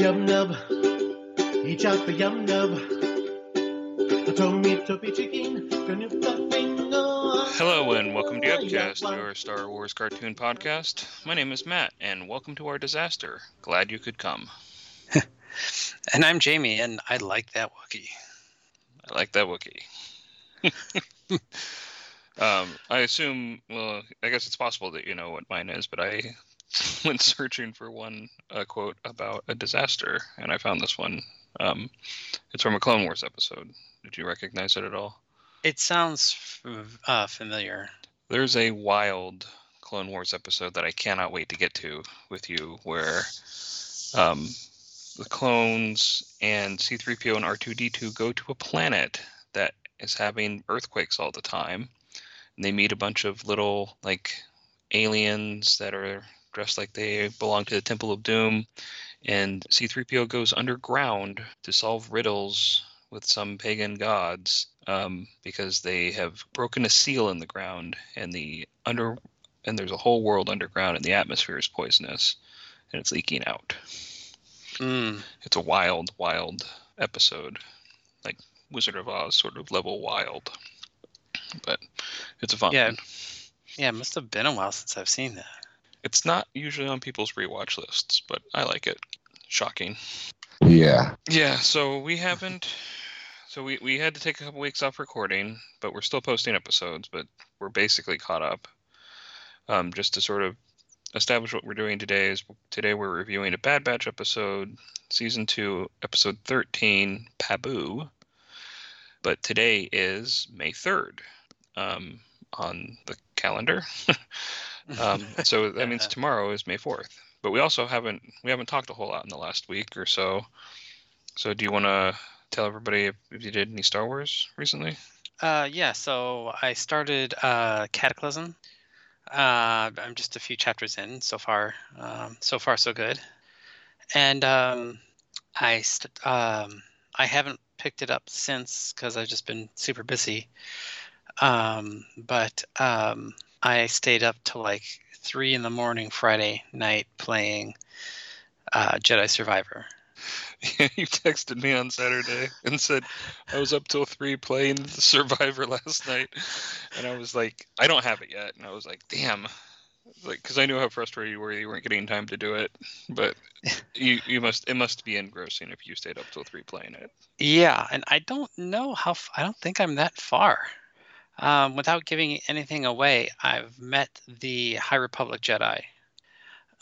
Yum nub. Each out the yum nub. A Tommy Toppy chicken. Hello and welcome to Yubcast, your Star Wars cartoon podcast. My name is Matt, and welcome to our disaster. Glad you could come. And I'm Jamie, and I like that Wookiee. I like that Wookiee. um, I assume, well, I guess it's possible that you know what mine is, but I went searching for one uh, quote about a disaster, and I found this one. Um, it's from a Clone Wars episode. Did you recognize it at all? It sounds f- uh, familiar. There's a wild Clone Wars episode that I cannot wait to get to with you, where um, the clones and C3PO and R2D2 go to a planet that is having earthquakes all the time. And they meet a bunch of little, like, aliens that are dressed like they belong to the Temple of Doom. And C3PO goes underground to solve riddles with some pagan gods um, because they have broken a seal in the ground and the under and there's a whole world underground and the atmosphere is poisonous and it's leaking out. Mm. It's a wild, wild episode, like Wizard of Oz sort of level wild. But it's a fun Yeah. one. Yeah, it must have been a while since I've seen that. It's not usually on people's rewatch lists, but I like it. Shocking. Yeah. Yeah, so we haven't. So we, we had to take a couple weeks off recording, but we're still posting episodes, but we're basically caught up. Um, just to sort of establish what we're doing today is today we're reviewing a Bad Batch episode, season two, episode 13, Pabu. But today is May 3rd um, on the calendar. um, so that means tomorrow is May 4th. But we also haven't we haven't talked a whole lot in the last week or so. So do you want to tell everybody if, if you did any Star Wars recently? Uh, yeah, so I started uh, Cataclysm. Uh, I'm just a few chapters in so far. Um, so far, so good. And um, I st- um, I haven't picked it up since because I've just been super busy. Um, but um, I stayed up till like three in the morning Friday night playing uh, Jedi Survivor. you texted me on Saturday and said I was up till three playing the Survivor last night, and I was like, I don't have it yet, and I was like, damn, like because I knew how frustrated you were, you weren't getting time to do it, but you you must it must be engrossing if you stayed up till three playing it. Yeah, and I don't know how I don't think I'm that far. Um, without giving anything away, I've met the High Republic Jedi.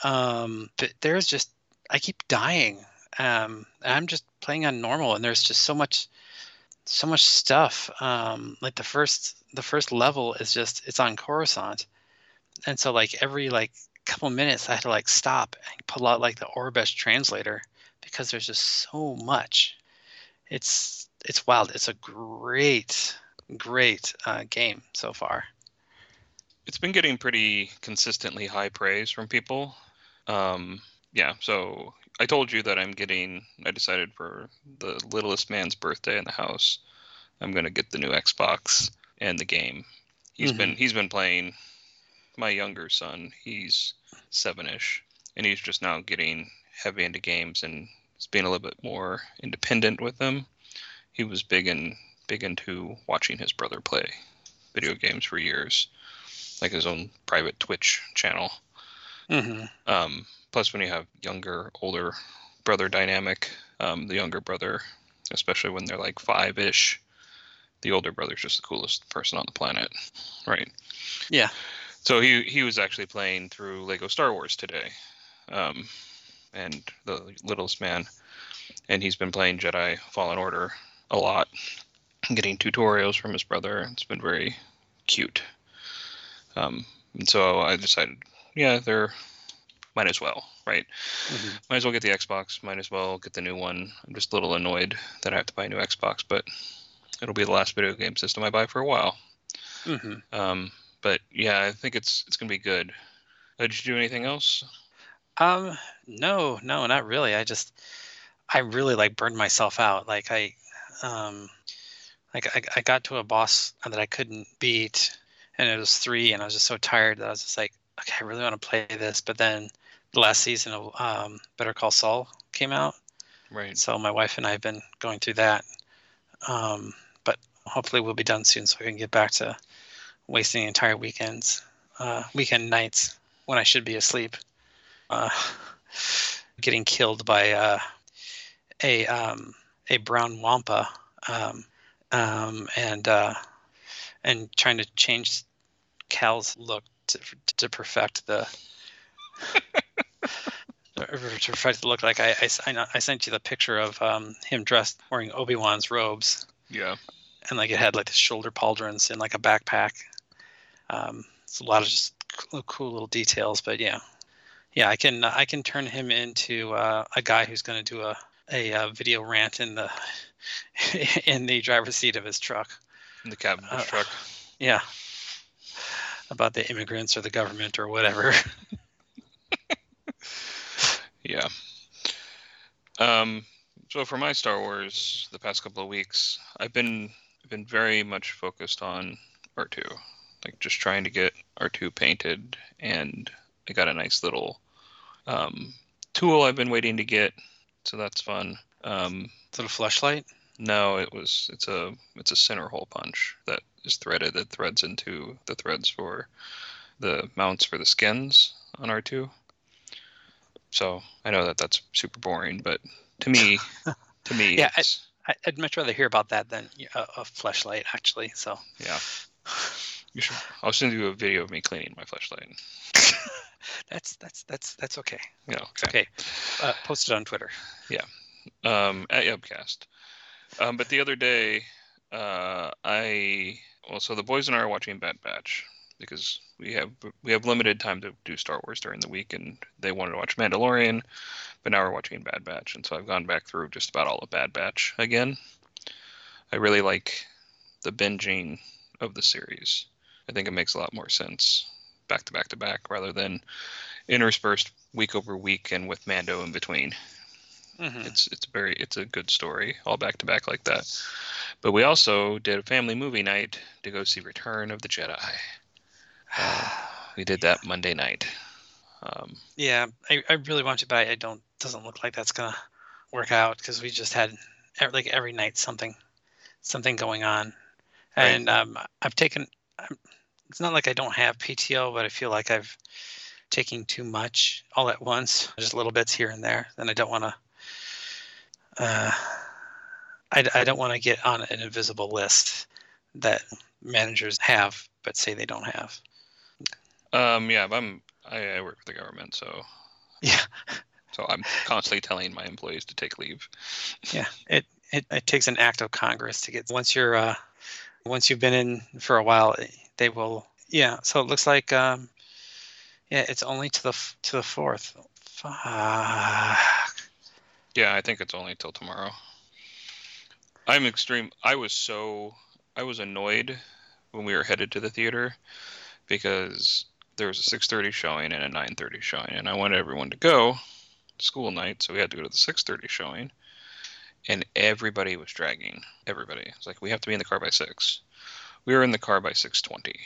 Um, but there's just I keep dying. Um, I'm just playing on normal, and there's just so much, so much stuff. Um, like the first, the first level is just it's on Coruscant, and so like every like couple minutes, I had to like stop and pull out like the Aurebesh translator because there's just so much it's it's wild. It's a great, great uh, game so far. it's been getting pretty consistently high praise from people. Um, yeah, so I told you that I'm getting. I decided for the littlest man's birthday in the house, I'm gonna get the new Xbox and the game. He's been he's been playing. My younger son, he's seven-ish, and he's just now getting heavy into games and he's being a little bit more independent with them. He was big in big into watching his brother play video games for years like his own private Twitch channel. hmm Um, plus, when you have younger, older brother dynamic, um, the younger brother, especially when they're like five ish, the older brother's just the coolest person on the planet, right? Yeah. So he he was actually playing through Lego Star Wars today, um, and the littlest man, and he's been playing Jedi Fallen Order a lot, getting tutorials from his brother. It's been very cute. Um, and so I decided, yeah, they're might as well, right? hmm Might as well get the Xbox. Might as well get the new one. I'm just a little annoyed that I have to buy a new Xbox, but it'll be the last video game system I buy for a while. hmm Um, but yeah, I think it's it's gonna be good. Uh, did you do anything else? Um, no, no, not really. I just, I really like burned myself out. Like I, um, like I, I got to a boss that I couldn't beat, and it was three, and I was just so tired that I was just like, okay, I really want to play this. But then the last season of um, Better Call Saul came out, Right. So my wife and I have been going through that. Um, but hopefully we'll be done soon so I can get back to wasting entire weekends, uh, weekend nights when I should be asleep. Uh, getting killed by uh, a um, a brown wampa um, um, and uh, and trying to change Cal's look to to perfect the to perfect the look. Like I, I, I, sent you the picture of um, him dressed wearing Obi Wan's robes, Yeah. and like it had like the shoulder pauldrons and like a backpack. Um, it's a lot of just cool, cool little details, but yeah, yeah, I can I can turn him into uh, a guy who's going to do a a uh, video rant in the in the driver's seat of his truck. In the cab of his Uh, truck. Yeah. About the immigrants or the government or whatever. Yeah. Um, so for my Star Wars, the past couple of weeks, I've been been very much focused on R2, like just trying to get R2 painted, and I got a nice little um, tool I've been waiting to get, so that's fun. Um, a flashlight. no, it was it's a it's a center hole punch that is threaded that threads into the threads for the mounts for the skins on R2. So I know that that's super boring, but to me, to me, Yeah, I- it's, I, I'd much rather hear about that than a, a flashlight, actually. So yeah. You should. I'll send you a video of me cleaning my flashlight. that's that's that's that's okay. Yeah. It's okay. Uh, post it on Twitter. Yeah. Um, at Yubcast. Um, but the other day, uh, I well, so the boys and I are watching Bad Batch because we have we have limited time to do Star Wars during the week, and they wanted to watch Mandalorian, but now we're watching Bad Batch, and so I've gone back through just about all of Bad Batch again. I really like the binging of the series. I think it makes a lot more sense back to back to back rather than interspersed week over week and with Mando in between Mhm. it's it's very it's a good story all back to back like that but we also did a family movie night to go see return of the jedi Uh, we did that monday night um, Yeah, I, I really want to, but I, I don't. Doesn't look like that's gonna work out because we just had like every night something, something going on, Right. and um, I've taken. I'm, it's not like I don't have PTO, but I feel like I've taken too much all at once, just little bits here and there, and I don't want to. Uh, I, I don't want to get on an invisible list that managers have but say they don't have. um yeah i'm I, I work for the government so Yeah. so i'm constantly telling my employees to take leave Yeah, it, it it takes an act of Congress to get once you're uh once you've been in for a while, they will. Yeah, so it looks like um yeah, it's only to the to the fourth. Fuck. yeah i think it's only till tomorrow i'm extreme i was so i was annoyed when we were headed to the theater because there was a 6:30 showing and a 9:30 showing, and I wanted everyone to go school night, so we had to go to the 6:30 showing, and everybody was dragging. Everybody, it's like we have to be in the car by six. We were in the car by 6:20,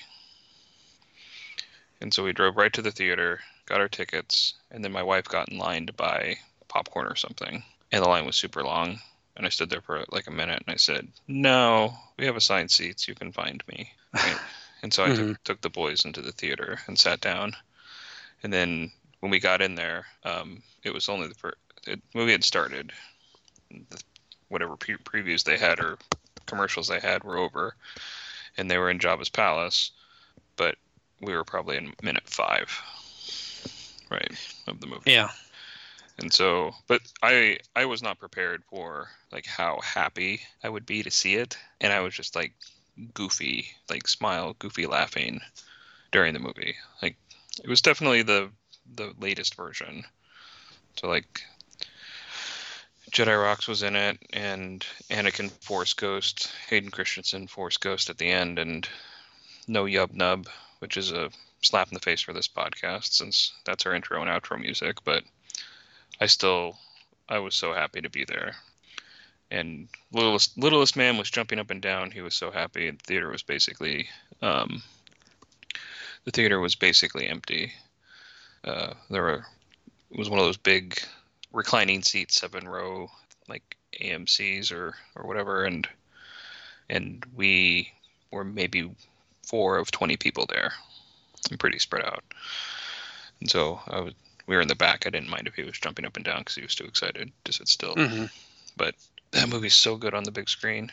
and so we drove right to the theater, got our tickets, and then my wife got in line to buy popcorn or something, and the line was super long. And I stood there for like a minute, and I said, "No, we have assigned seats. You can find me." Right? And so I took, took the boys into the theater and sat down. And then when we got in there, um, it was only the first the movie had started. The, whatever pre- previews they had or commercials they had were over, and they were in Jabba's palace. But we were probably in minute five, right, of the movie. Yeah. And so, but I I was not prepared for like how happy I would be to see it, and I was just like goofy, like smile, goofy laughing during the movie. Like it was definitely the the latest version. So like Jedi Rocks was in it, and Anakin Force Ghost, Hayden Christensen Force Ghost at the end, and No Yub Nub, which is a slap in the face for this podcast since that's our intro and outro music. But I still, I was so happy to be there. And littlest littlest man was jumping up and down. He was so happy. The theater was basically, um, the theater was basically empty. Uh, there were, it was one of those big reclining seats, seven row like AMC's or or whatever, and and we were maybe four of twenty people there, I'm pretty spread out. And so I was, we were in the back. I didn't mind if he was jumping up and down because he was too excited to sit still. hmm But that movie's so good on the big screen.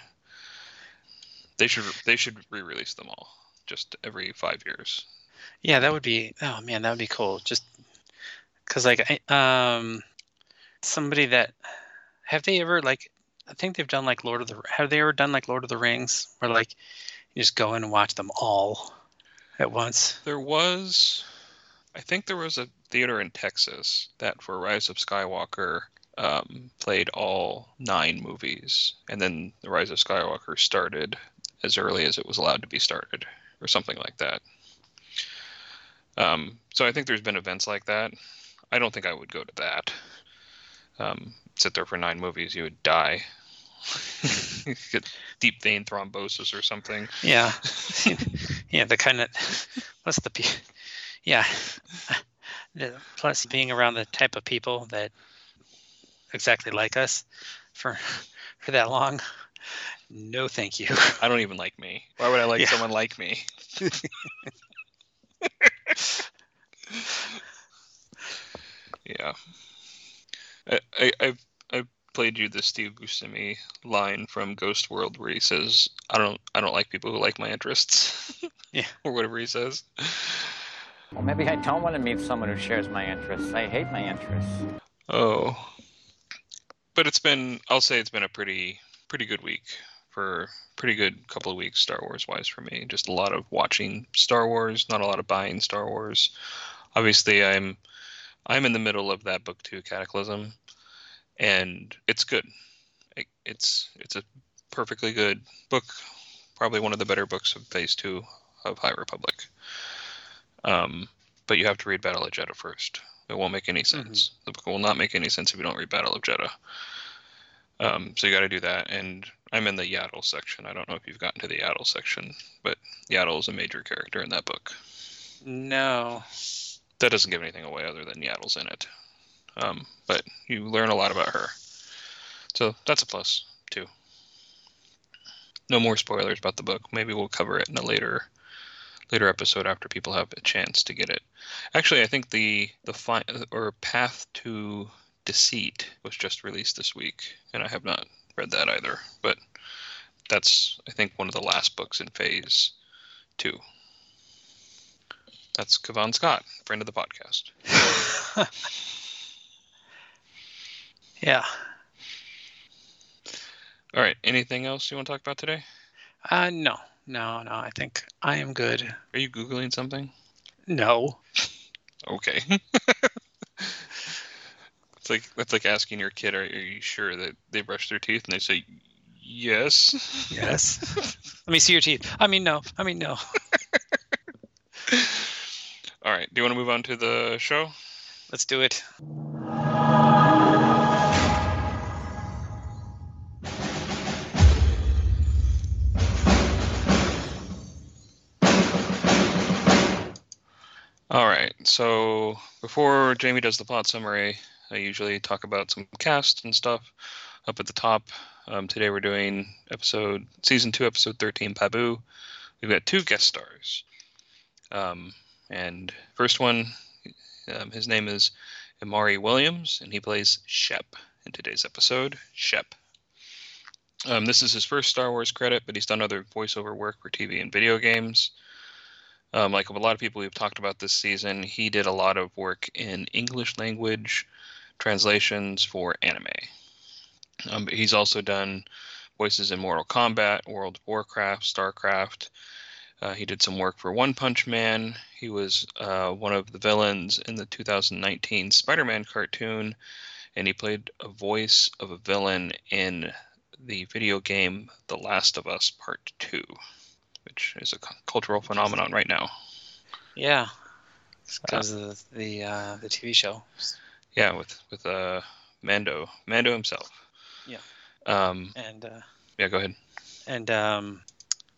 They should they should re-release them all just every five years. Yeah, that would be. Oh man, that would be cool. Just because, like, I, um, somebody that have they ever like? I think they've done like Lord of the. Have they ever done like Lord of the Rings, where like you just go in and watch them all at once? There was, I think there was a theater in Texas that for Rise of Skywalker um, played all nine movies, and then the Rise of Skywalker started as early as it was allowed to be started, or something like that. Um, so I think there's been events like that. I don't think I would go to that. Um, sit there for nine movies, you would die. Get deep vein thrombosis or something. Yeah, yeah. The kind of what's the yeah. Plus, being around the type of people that exactly like us for for that long, no, thank you. I don't even like me. Why would I like Yeah. someone like me? yeah. I, I, I've, I've played you the Steve Buscemi line from Ghost World where he says, I don't I don't like people who like my interests. Yeah. or whatever he says. Well, maybe I don't want to meet someone who shares my interests. I hate my interests. Oh. But it's been I'll say it's been a pretty pretty good week for pretty good couple of weeks Star Wars wise for me. Just a lot of watching Star Wars, not a lot of buying Star Wars. Obviously I'm I'm in the middle of that book too, Cataclysm and it's good. It, it's it's a perfectly good book, probably one of the better books of phase 2 of High Republic. Um but you have to read Battle of Jedha first. It won't make any sense. The book will not make any sense if you don't read Battle of Jedha. Um, so you got to do that. And I'm in the Yaddle section. I don't know if you've gotten to the Yaddle section, but Yaddle is a major character in that book. No. That doesn't give anything away other than Yaddle's in it. Um, but you learn a lot about her. So that's a plus too. No more spoilers about the book. Maybe we'll cover it in a later later episode after people have a chance to get it. Actually, I think the the fi- or Path to Deceit was just released this week, and I have not read that either. But that's I think one of the last books in Phase Two. That's Cavan Scott, friend of the podcast. yeah. All right. Anything else you want to talk about today? Uh, no, no, no. I think I am good. Are you googling something? No. Okay. it's like that's like asking your kid, "Are, are you sure that they brush their teeth?" And they say, "Yes." Yes. Let me see your teeth. I mean, no. I mean, no. All right. Do you want to move on to the show? Let's do it. All right. So before Jamie does the plot summary, I usually talk about some cast and stuff up at the top. Um, today we're doing episode season two, episode thirteen, Pabu. We've got two guest stars. Um, and first one, um, his name is Amari Williams, and he plays Shep in today's episode. Shep. Um, this is his first Star Wars credit, but he's done other voiceover work for TV and video games. Um, like a lot of people we've talked about this season, he did a lot of work in English language translations for anime. Um, but he's also done voices in Mortal Kombat, World of Warcraft, StarCraft. Uh, he did some work for One Punch Man. He was uh, one of the villains in the 2019 Spider Man cartoon, and he played a voice of a villain in the video game The Last of Us Part 2 which is a cultural phenomenon right now. Yeah. Because of the uh, the TV show. Yeah, with with uh Mando, Mando himself. Yeah. Um. And uh, Yeah. Go ahead. and um,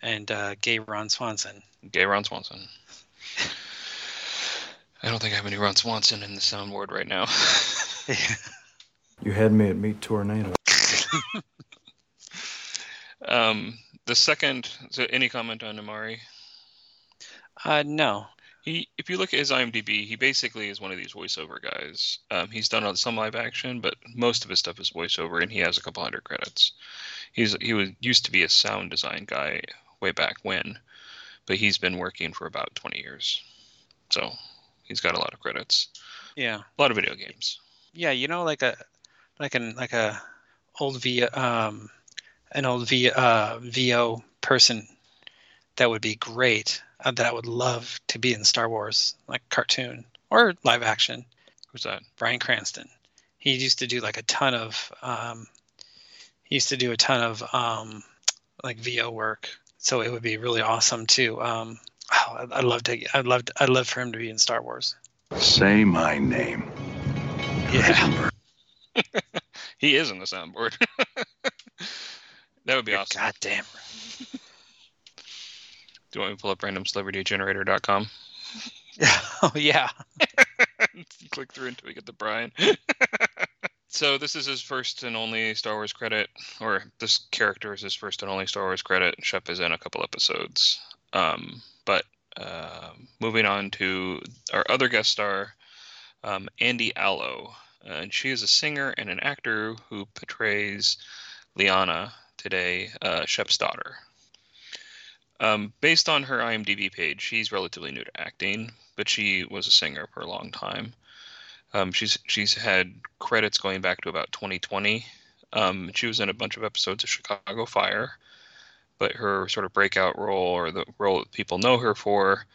and uh, gay Ron Swanson. Gay Ron Swanson. I don't think I have any Ron Swanson in the soundboard right now. You had me at Meet Tornado. um, the second. So, any comment on Amari? Uh, no. He, if you look at his IMDb, he basically is one of these voiceover guys. Um, he's done some live action, but most of his stuff is voiceover, and he has a couple hundred credits. He's he was used to be a sound design guy way back when, but he's been working for about 20 years, so he's got a lot of credits. Yeah. A lot of video games. Yeah, you know, like a like an like a old V um an old V uh VO person that would be great uh, that I would love to be in Star Wars, like cartoon or live action. Who's that? Bryan Cranston. He used to do like a ton of um, he used to do a ton of um, like VO work. So it would be really awesome to. Um, oh, I'd, I'd love to. I'd love. To, I'd love for him to be in Star Wars. Say my name. Yeah. he is in the soundboard. that would be You're awesome. Goddamn. Do you want me to pull up randomcelebritygenerator.com? oh yeah. Click through until we get to Bryan. So this is his first and only Star Wars credit, or this character is his first and only Star Wars credit. Shep is in a couple episodes. Um, but uh, moving on to our other guest star, um, Andy Allo. and she is a singer and an actor who portrays Liana today, uh, Shep's daughter. Um, based on her IMDb page, she's relatively new to acting, but she was a singer for a long time. Um, she's she's had credits going back to about 2020. Um, she was in a bunch of episodes of Chicago Fire, but her sort of breakout role, or the role that people know her for,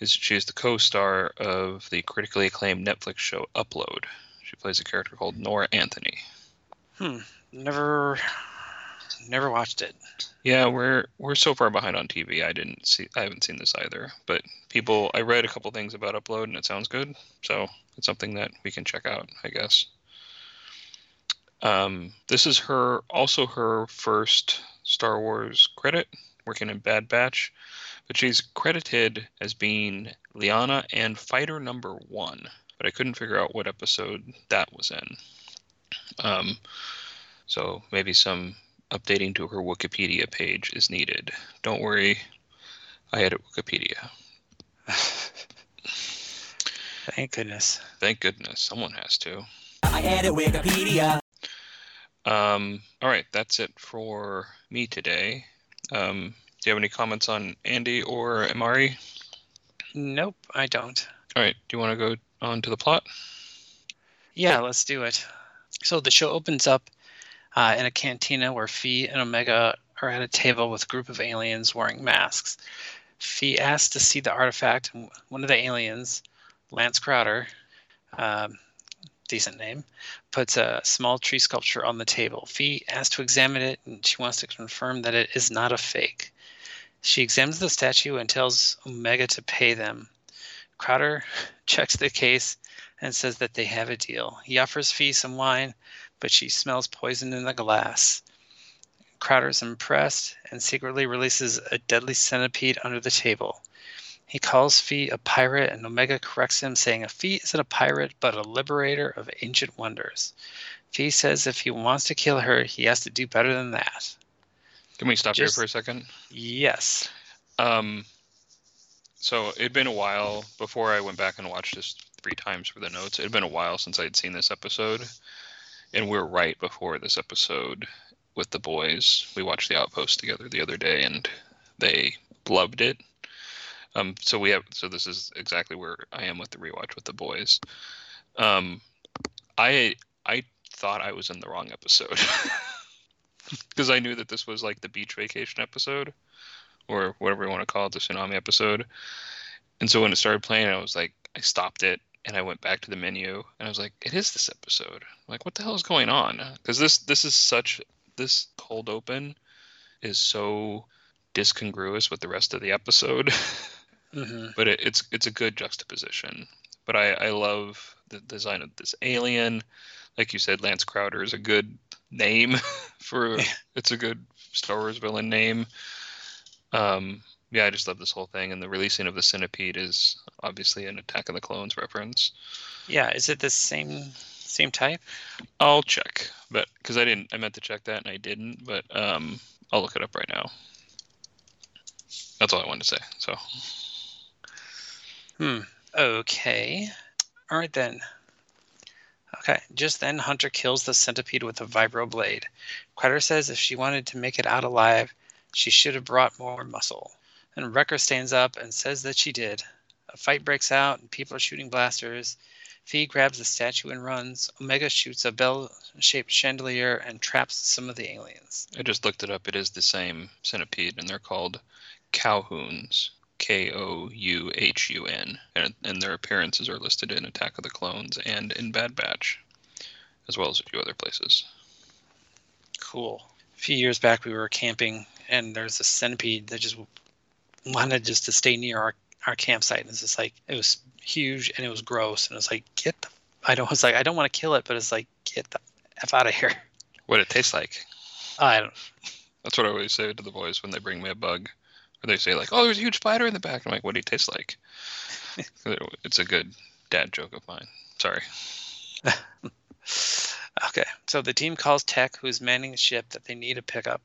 is she is the co-star of the critically acclaimed Netflix show Upload. She plays a character called Nora Anthony. Hmm. Never. Never watched it. Yeah, we're we're so far behind on TV. I didn't see. I haven't seen this either. But people, I read a couple things about Upload, and it sounds good. So it's something that we can check out, I guess. Um, this is her also her first Star Wars credit, working in Bad Batch, but she's credited as being Liana and Fighter Number One. But I couldn't figure out what episode that was in. Um, so maybe some updating to her Wikipedia page is needed. Don't worry, I edit Wikipedia. Thank goodness. Thank goodness, someone has to. I edit Wikipedia. Um, all right, that's it for me today. Um, do you have any comments on Andy or Amari? Nope, I don't. All right, do you want to go on to the plot? Yeah, let's do it. So the show opens up uh, in a cantina where Phee and Omega are at a table with a group of aliens wearing masks. Phee asks to see the artifact, and one of the aliens, Lance Crowder, um, decent name, puts a small tree sculpture on the table. Phee asks to examine it, and she wants to confirm that it is not a fake. She examines the statue and tells Omega to pay them. Crowder checks the case and says that they have a deal. He offers Phee some wine, but she smells poison in the glass. Crowder is impressed and secretly releases a deadly centipede under the table. He calls Phee a pirate, and Omega corrects him, saying a Phee isn't a pirate, but a liberator of ancient wonders. Phee says if he wants to kill her, he has to do better than that. Can we stop Just- here for a second? Yes. Um, so it'd been a while before I went back and watched this three times for the notes. It'd been a while since I'd seen this episode, and we're right before this episode with the boys. We watched The Outpost together the other day, and they loved it. Um, so we have so this is exactly where I am with the rewatch with the boys. Um, I I thought I was in the wrong episode because I knew that this was like the beach vacation episode or whatever you want to call it, the tsunami episode. And so when it started playing, I was like, I stopped it and I went back to the menu and I was like, it is this episode. I'm like, what the hell is going on? Because this this is such this cold open is so discongruous with the rest of the episode, hmm but it, it's it's a good juxtaposition. But I I love the design of this alien. Like you said, Lance Crowder is a good name for it's a good Star Wars villain name. Um, yeah, I just love this whole thing, and the releasing of the centipede is obviously an Attack of the Clones reference. Yeah. Is it the same Same type. I'll check, but because I didn't, I meant to check that and I didn't, but um, I'll look it up right now. That's all I wanted to say. So Hmm. Okay. All right then. Okay. Just then, Hunter kills the centipede with a vibro blade. Quetter says if she wanted to make it out alive, she should have brought more muscle. And Wrecker stands up and says that she did. A fight breaks out and people are shooting blasters. Phee grabs the statue and runs. Omega shoots a bell-shaped chandelier and traps some of the aliens. I just looked it up. It is the same centipede, and they're called Kouhuns. K O U H U N, and, and their appearances are listed in Attack of the Clones and in Bad Batch, as well as a few other places. Cool. A few years back, we were camping, and there's a centipede that just wanted just to stay near our, our campsite. And it's just like it was huge and it was gross, and it was like get the. I don't. It's like I don't want to kill it, but it's like get the f out of here. What it tastes like? I don't. That's what I always say to the boys when they bring me a bug. Or they say like, "Oh, there's a huge spider in the back." I'm like, "What do you taste like?" it's a good dad joke of mine. Sorry. Okay, so the team calls Tech, who is manning the ship, that they need a pickup.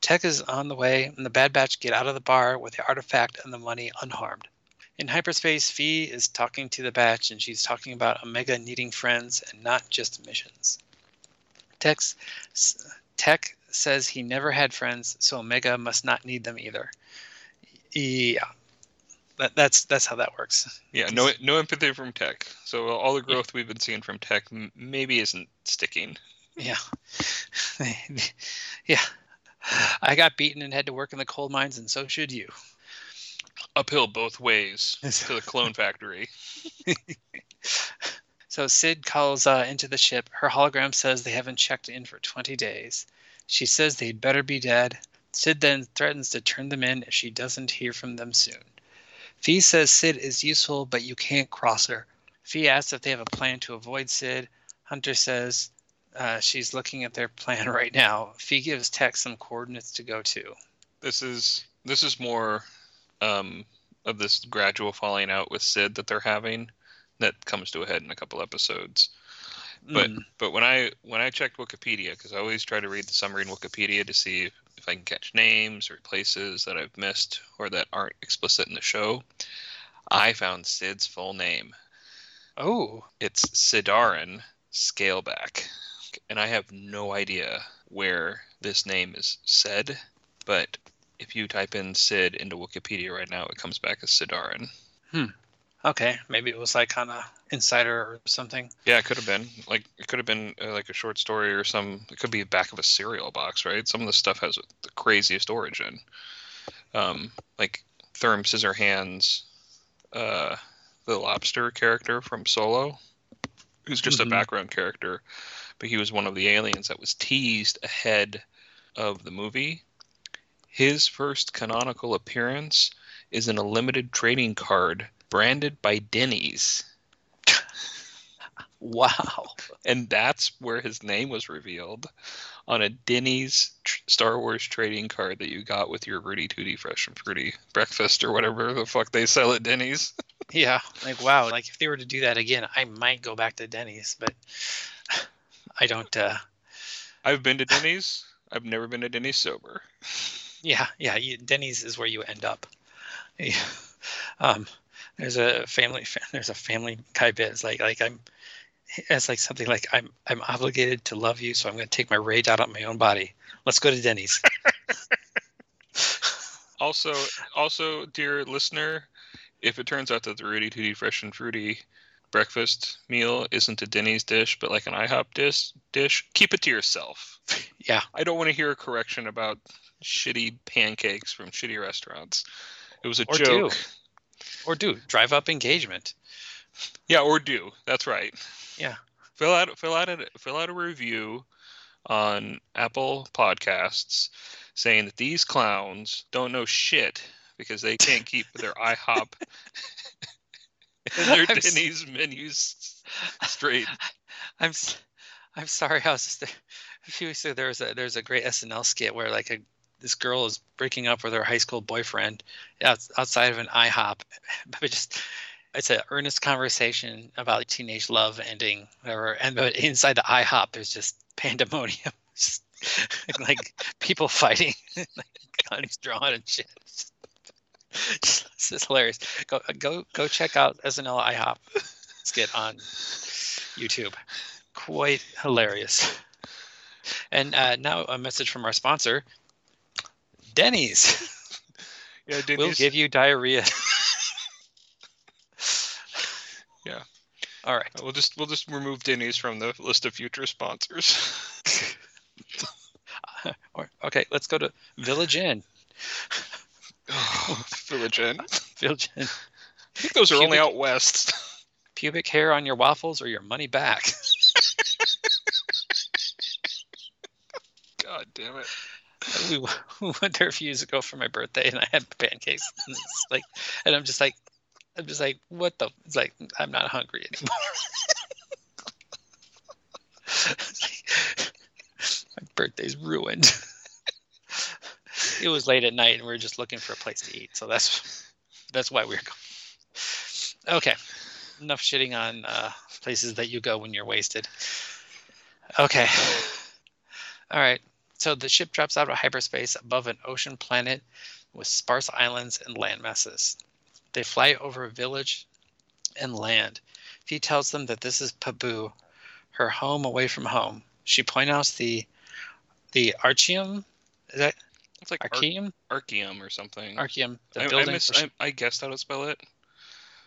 Tech is on the way, and the Bad Batch get out of the bar with the artifact and the money unharmed. In hyperspace, Phee is talking to the Batch, and she's talking about Omega needing friends and not just missions. Tech's, Tech says he never had friends, so Omega must not need them either. Yeah, that, that's that's how that works. Yeah, no no empathy from Tech. So all the growth we've been seeing from Tech maybe isn't sticking. Yeah. yeah. I got beaten and had to work in the coal mines, and so should you. Uphill both ways to the clone factory. So Cid calls uh, into the ship. Her hologram says they haven't checked in for 20 days. She says they'd better be dead. Cid then threatens to turn them in if she doesn't hear from them soon. Phee says Cid is useful, but you can't cross her. Phee asks if they have a plan to avoid Cid. Hunter says uh, she's looking at their plan right now. Phee gives Tech some coordinates to go to. This is this is more um, of this gradual falling out with Cid that they're having that comes to a head in a couple episodes. But Mm, but when I when I checked Wikipedia because I always try to read the summary in Wikipedia to see if I can catch names or places that I've missed or that aren't explicit in the show, I found Cid's full name. oh, It's Sidarin Scaleback, and I have no idea where this name is said, but if you type in Cid into Wikipedia right now, it comes back as Sidarin. Hmm. Okay. Maybe it was like on a insider or something. Yeah, it could have been like it could have been uh, like a short story or some. It could be the back of a cereal box, right? Some of the stuff has the craziest origin. Um, like Therm Scissorhands, uh, the lobster character from Solo, who's just Mhm. a background character, but he was one of the aliens that was teased ahead of the movie. His first canonical appearance is in a limited trading card branded by Denny's Wow. and that's where his name was revealed on a Denny's tr- Star Wars trading card that you got with your Rooty Tooty Fresh and Fruity breakfast or whatever the fuck they sell at Denny's. Yeah, like wow, like if they were to do that again, I might go back to Denny's, but I don't. uh I've been to Denny's. I've never been to Denny's sober. Yeah, yeah, you, Denny's is where you end up. Yeah. Um, there's a family. There's a family guy bit. It's like like I'm. It's like something like I'm I'm obligated to love you, so I'm going to take my rage out on my own body. Let's go to Denny's. Also, also, dear listener, if it turns out that the Rooty Tooty Fresh and Fruity breakfast meal isn't a Denny's dish, but like an IHOP dish, dish, keep it to yourself. Yeah. I don't want to hear a correction about shitty pancakes from shitty restaurants. It was a Or joke. do. Or do drive up engagement. Yeah, or do. That's right. Yeah. Fill out fill out a fill out a review on Apple Podcasts saying that these clowns don't know shit because they can't keep their IHOP and their I'm Denny's menus straight. I'm s- I'm sorry. I was just there. A few weeks ago, there was a there's a great SNL skit where like a this girl is breaking up with her high school boyfriend out, outside of an IHOP, but just it's an earnest conversation about teenage love ending, whatever. And but inside the IHOP, there's just pandemonium, just, like people fighting, like guns drawn and shit. This is hilarious. Go go go check out SNL IHOP skit on YouTube. Quite hilarious. And uh, now a message from our sponsor, Denny's. Yeah, did We'll give you diarrhea. Yeah. All right. We'll just we'll just remove Denny's from the list of future sponsors. Or, okay, let's go to Village Inn. Village I think those are only out west. Pubic hair on your waffles or your money back. God damn it. we, went there a few years ago for my birthday, and I had pancakes. And it's like, and I'm just like, I'm just like, what the? It's like I'm not hungry anymore. Like, my birthday's ruined. It was late at night, and we were just looking for a place to eat, so that's that's why we are going. Okay, enough shitting on uh, places that you go when you're wasted. Okay. All right. So the ship drops out of hyperspace above an ocean planet with sparse islands and land masses. They fly over a village and land. He tells them that this is Pabu, her home away from home. She points out the the Archeum. is that It's like Ar- Archeum? Archeum or something. Archeum, the I, I, building. miss, for- I, I guessed how to spell it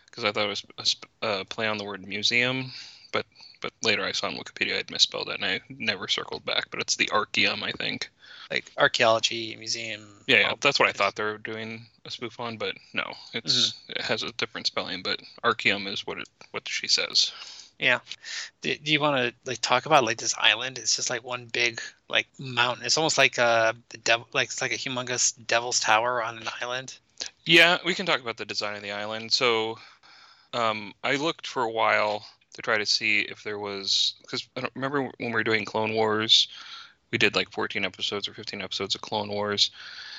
because I thought it was a sp- uh, play on the word museum, but but later I saw on Wikipedia I'd misspelled it and I never circled back. But it's the Archeum, I think. like archaeology museum. Yeah, yeah, that's what I thought they were doing a spoof on, but no, it's Mm-hmm. it has a different spelling. But Archeum is what it what she says. Do, do you want to like talk about like this island? It's just like one big like mountain. It's almost like uh the devil, like it's like a humongous devil's tower on an island. Yeah, we can talk about the design of the island. So, um, I looked for a while to try to see if there was because I don't remember when we were doing Clone Wars, we did like 14 episodes or 15 episodes of Clone Wars.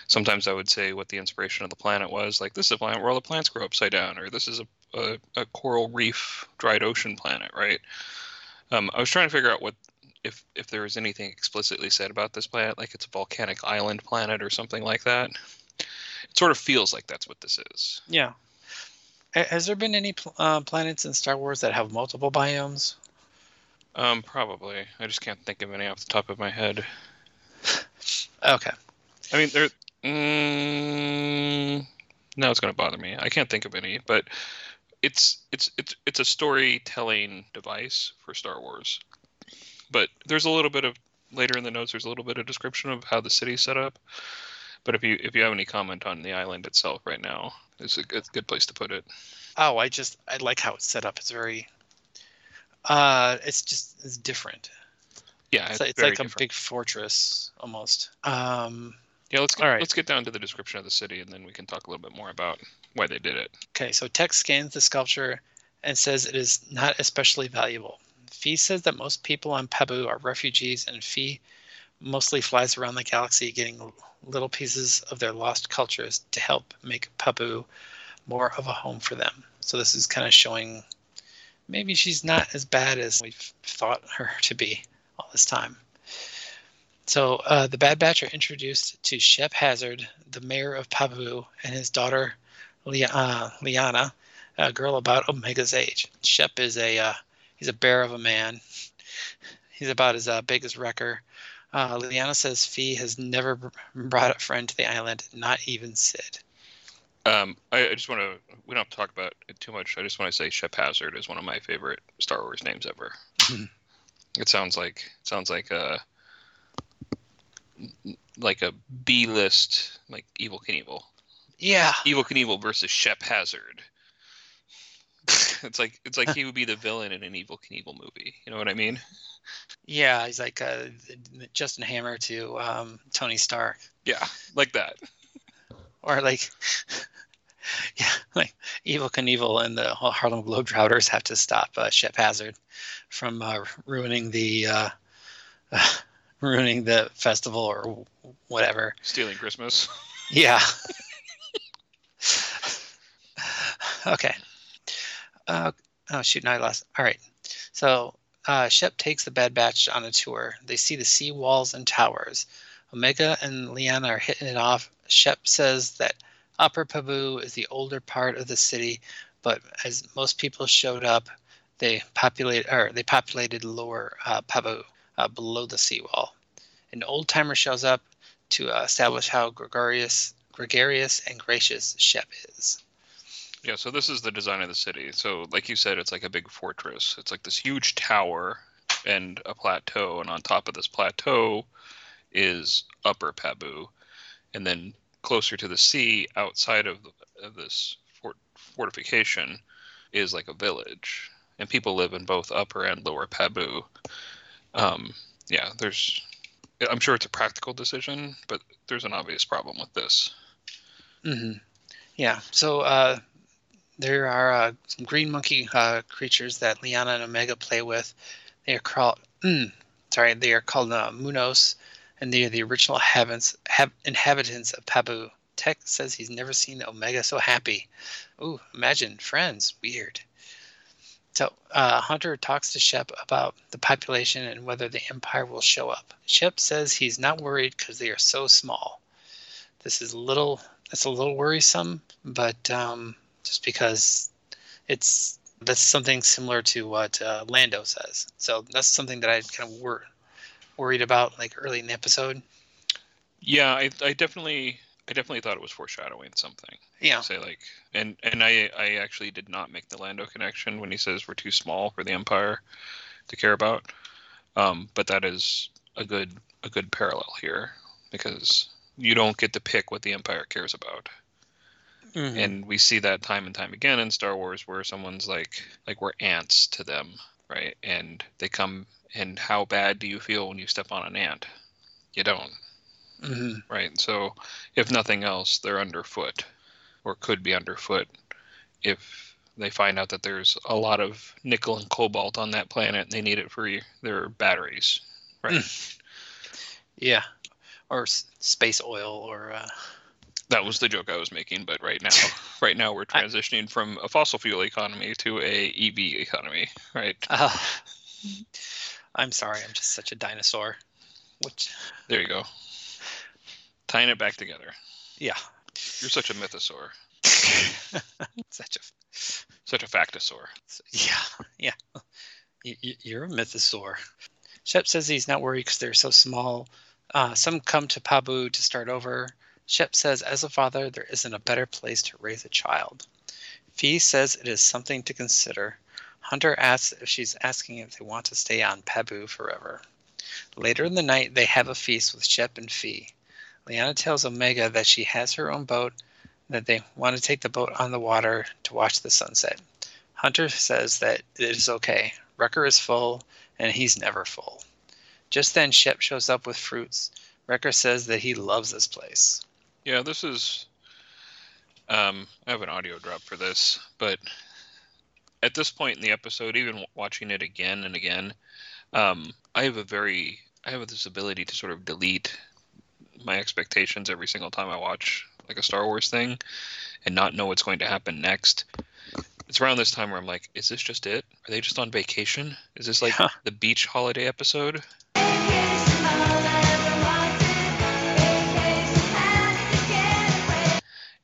Sometimes I would say what the inspiration of the planet was, like this is a planet where all the plants grow upside down, or this is a a, a coral reef, dried ocean planet, right? Um, I was trying to figure out what if if there was anything explicitly said about this planet, like it's a volcanic island planet or something like that. It sort of feels like that's what this is. Yeah. Has there been any pl- uh, planets in Star Wars that have multiple biomes? Um, probably. I just can't think of any off the top of my head. Okay. I mean, there. Mm, now it's going to bother me. I can't think of any, but it's it's it's it's a storytelling device for Star Wars. But there's a little bit of later in the notes. There's a little bit of description of how the city's set up. But if you if you have any comment on the island itself right now, it's a good good place to put it. Oh, I just I like how it's set up. It's very. Uh, it's just it's different. Yeah, It's, it's, like, it's like a big fortress almost. Um. Yeah, let's get, All right. let's get down to the description of the city, and then we can talk a little bit more about why they did it. Okay, so Tech scans the sculpture and says it is not especially valuable. Phee says that most people on Pabu are refugees, and Phee mostly flies around the galaxy getting little pieces of their lost cultures to help make Pabu more of a home for them. So this is kind of showing maybe she's not as bad as we've thought her to be all this time. So uh, the Bad Batch are introduced to Shep Hazard, the mayor of Pabu, and his daughter Lia- uh, Liana, a girl about Omega's age. Shep is a uh, he's a bear of a man. He's about as uh, big as Wrecker. Uh, Liana says Phee has never brought a friend to the island, not even Cid. Um, I, I just want to. We don't have to talk about it too much. I just want to say Shep Hazard is one of my favorite Star Wars names ever. it sounds like it sounds like a like a B list like Evel Knievel. Yeah, Evel Knievel versus Shep Hazard. it's like it's like he would be the villain in an Evel Knievel movie. You know what I mean? yeah, he's like uh, Justin Hammer to um, Tony Stark, Yeah, like that. or like yeah, like Evel Knievel and the Harlem Globetrotters have to stop uh, Shep Hazard from uh, ruining the uh, ruining the festival or whatever. Stealing Christmas. Yeah. okay. Uh, oh shoot! Now I lost. All right. So uh, Shep takes the Bad Batch on a tour. They see the sea walls and towers. Omega and Liana are hitting it off. Shep says that Upper Pabu is the older part of the city, but as most people showed up, they populate or they populated lower uh, Pabu uh, below the seawall. An old timer shows up to uh, establish how gregarious, gregarious and gracious Shep is. Yeah, so this is the design of the city. So, like you said, it's like a big fortress. It's like this huge tower and a plateau, and on top of this plateau is Upper Pabu, and then closer to the sea, outside of, of this fort, fortification, is like a village, and people live in both Upper and Lower Pabu. Um, yeah, there's. I'm sure it's a practical decision, but there's an obvious problem with this. hmm Yeah. So uh, there are uh, some green monkey uh, creatures that Lyanna and Omega play with. They are called. Mm, sorry, they are called uh, Munos, and they are the original hab- inhabitants of Pabu. Tech says he's never seen Omega so happy. Ooh, imagine friends. Weird. So uh, Hunter talks to Shep about the population and whether the Empire will show up. Shep says he's not worried because they are so small. This is a little that's a little worrisome, but um, just because it's that's something similar to what uh, Lando says. So that's something that I kind of wor- worried about like early in the episode. Yeah, I, I definitely I definitely thought it was foreshadowing something. Yeah. Say like and and I I actually did not make the Lando connection when he says we're too small for the Empire to care about. Um, but that is a good a good parallel here because you don't get to pick what the Empire cares about. Mhm. And we see that time and time again in Star Wars where someone's like like we're ants to them, right? And they come and how bad do you feel when you step on an ant? You don't Mhm. right? So, if nothing else, they're underfoot, or could be underfoot, if they find out that there's a lot of nickel and cobalt on that planet and they need it for their batteries, right? Yeah. Or s- space oil or uh, that was the joke I was making, but right now, right now we're I- transitioning from a fossil fuel economy to a EV economy, right? uh, I'm sorry, I'm just such a dinosaur. Which There you go. Tying it back together. yeah. You're such a mythosaur, such a such a factosaur. Yeah, yeah. You, you- you're a mythosaur. Shep says he's not worried because they're so small. Uh, some come to Pabu to start over. Shep says, as a father, there isn't a better place to raise a child. Phee says it is something to consider. Hunter asks if she's asking if they want to stay on Pabu forever. Later in the night, they have a feast with Shep and Phee. Lyanna tells Omega that she has her own boat, that they want to take the boat on the water to watch the sunset. Hunter says that it is okay. Wrecker is full, and he's never full. Just then, Shep shows up with fruits. Wrecker says that he loves this place. Yeah, this is. Um, I have an audio drop for this, but at this point in the episode, even watching it again and again, um, I have a very, I have this ability to sort of delete my expectations every single time I watch like a Star Wars thing, and not know what's going to happen next. It's around this time where I'm like, is this just it? Are they just on vacation? Is this like Yeah. the beach holiday episode?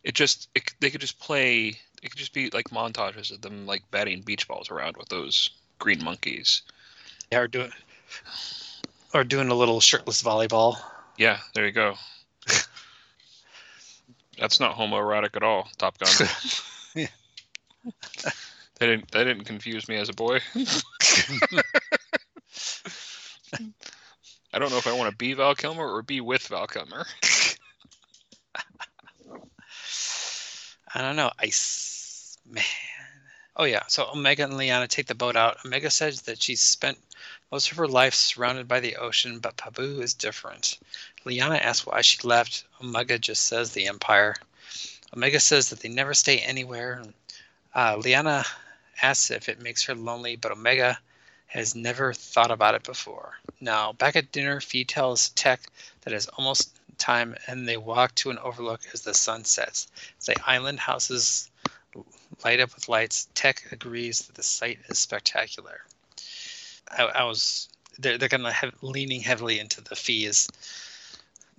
it just it, they could just play it could just be like montages of them like batting beach balls around with those green monkeys Yeah, or doing, or doing a little shirtless volleyball. Yeah there you go that's not homoerotic at all top gun Yeah. that didn't they didn't confuse me as a boy i don't know if i want to be val kilmer or be with val kilmer I don't know. Ice man. Oh yeah. So Omega and Lyanna take the boat out. Omega says that she's spent most of her life surrounded by the ocean, but Pabu is different. Lyanna asks why she left. Omega just says the Empire. Omega says that they never stay anywhere. Uh, Lyanna asks if it makes her lonely, but Omega has never thought about it before. Now, back at dinner, Phee tells Tech that it's almost time, and they walk to an overlook as the sun sets. The island houses light up with lights. Tech agrees that the sight is spectacular. I, I was they're they're gonna have leaning heavily into the fees,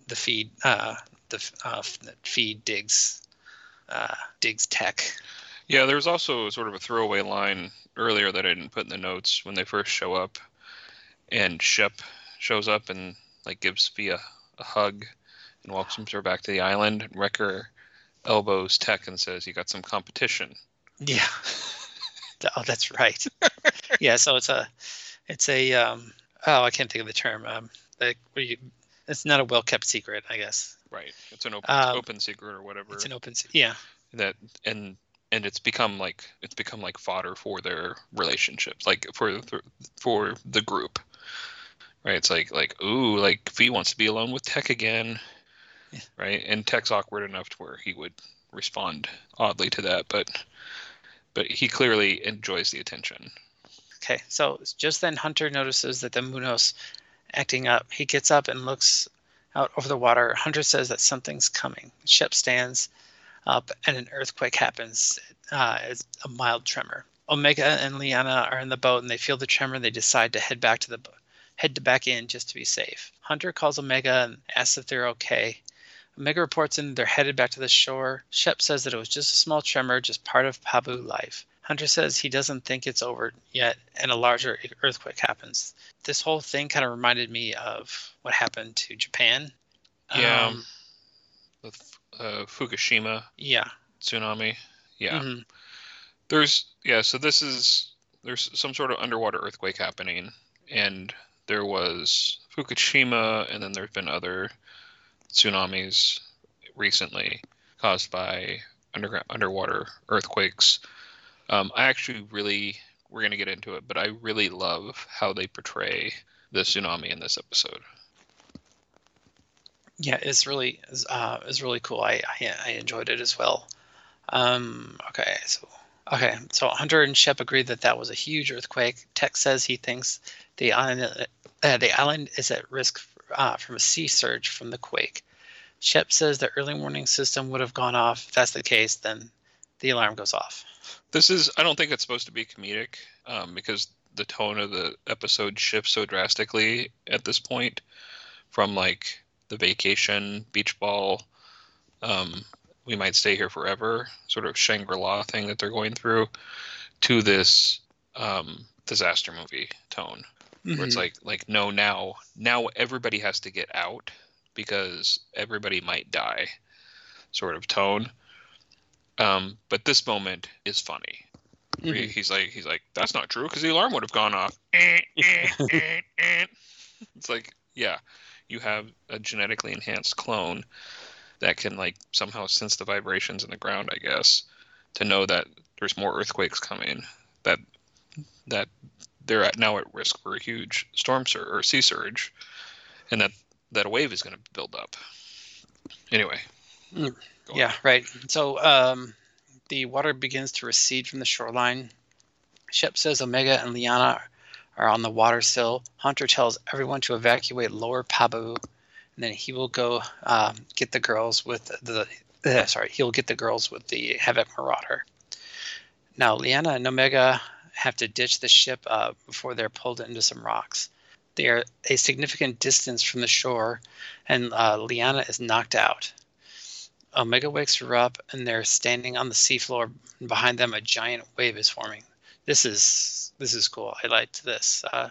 the feed uh, the uh, feed digs uh, digs tech. Yeah, there's also sort of a throwaway line earlier that I didn't put in the notes when they first show up, and Shep shows up and like gives Phee a, a hug and welcomes her back to the island. Wrecker elbows Tech and says, "You got some competition." Yeah. oh, that's right. yeah. So it's a, it's a, um, oh, I can't think of the term. Um, like you, it's not a well kept secret, I guess. Right. It's an open Um, open secret or whatever. It's an open, yeah. that and and it's become like it's become like fodder for their relationships, like for the, for the group. Right. It's like like ooh, like V wants to be alone with Tech again. Right. And Tech's awkward enough to where he would respond oddly to that, but but he clearly enjoys the attention. Okay, so just then Hunter notices that the Munos acting up. He gets up and looks out over the water. Hunter says that something's coming. Shep stands up and an earthquake happens. Uh, it's a mild tremor. Omega and Lyanna are in the boat and they feel the tremor. They decide to head back to the boat, head to back in just to be safe. Hunter calls Omega and asks if they're okay. Omega reports in they're headed back to the shore. Shep says that it was just a small tremor, just part of Pabu life. Hunter says he doesn't think it's over yet, and a larger earthquake happens. This whole thing kind of reminded me of what happened to Japan. Yeah. Um, With uh, Fukushima yeah. tsunami. Yeah. mhm, There's yeah, so this is there's some sort of underwater earthquake happening, and there was Fukushima, and then there's been other tsunamis recently caused by underground underwater earthquakes. Um, I actually really we're gonna get into it, but I really love how they portray the tsunami in this episode. Yeah, it's really uh, is really cool. I, I I enjoyed it as well. Um, okay, so okay, so Hunter and Shep agree that that was a huge earthquake. Tech says he thinks the island uh, the island is at risk uh, from a sea surge from the quake. Shep says the early warning system would have gone off. If that's the case, then the alarm goes off. This is I don't think it's supposed to be comedic um, because the tone of the episode shifts so drastically at this point from like the vacation beach ball um, we might stay here forever sort of Shangri-La thing that they're going through to this um, disaster movie tone where it's like like no now now everybody has to get out because everybody might die sort of tone. Um, but this moment is funny. Mhm. he's like he's like that's not true because the alarm would have gone off. It's like yeah you have a genetically enhanced clone that can like somehow sense the vibrations in the ground i guess to know that there's more earthquakes coming that that they're at now at risk for a huge storm surge or sea surge and that that a wave is going to build up anyway Mm, go on. Yeah, right. So um, the water begins to recede from the shoreline. Shep says Omega and Lyanna are on the water still. Hunter tells everyone to evacuate Lower Pabu, and then he will go um, get the girls with the. Uh, sorry, he'll get the girls with the Havoc Marauder. Now, Lyanna and Omega have to ditch the ship uh, before they're pulled into some rocks. They are a significant distance from the shore, and uh, Lyanna is knocked out. Omega wakes her up, and they're standing on the seafloor. Behind them, a giant wave is forming. This is this is cool. I liked this uh,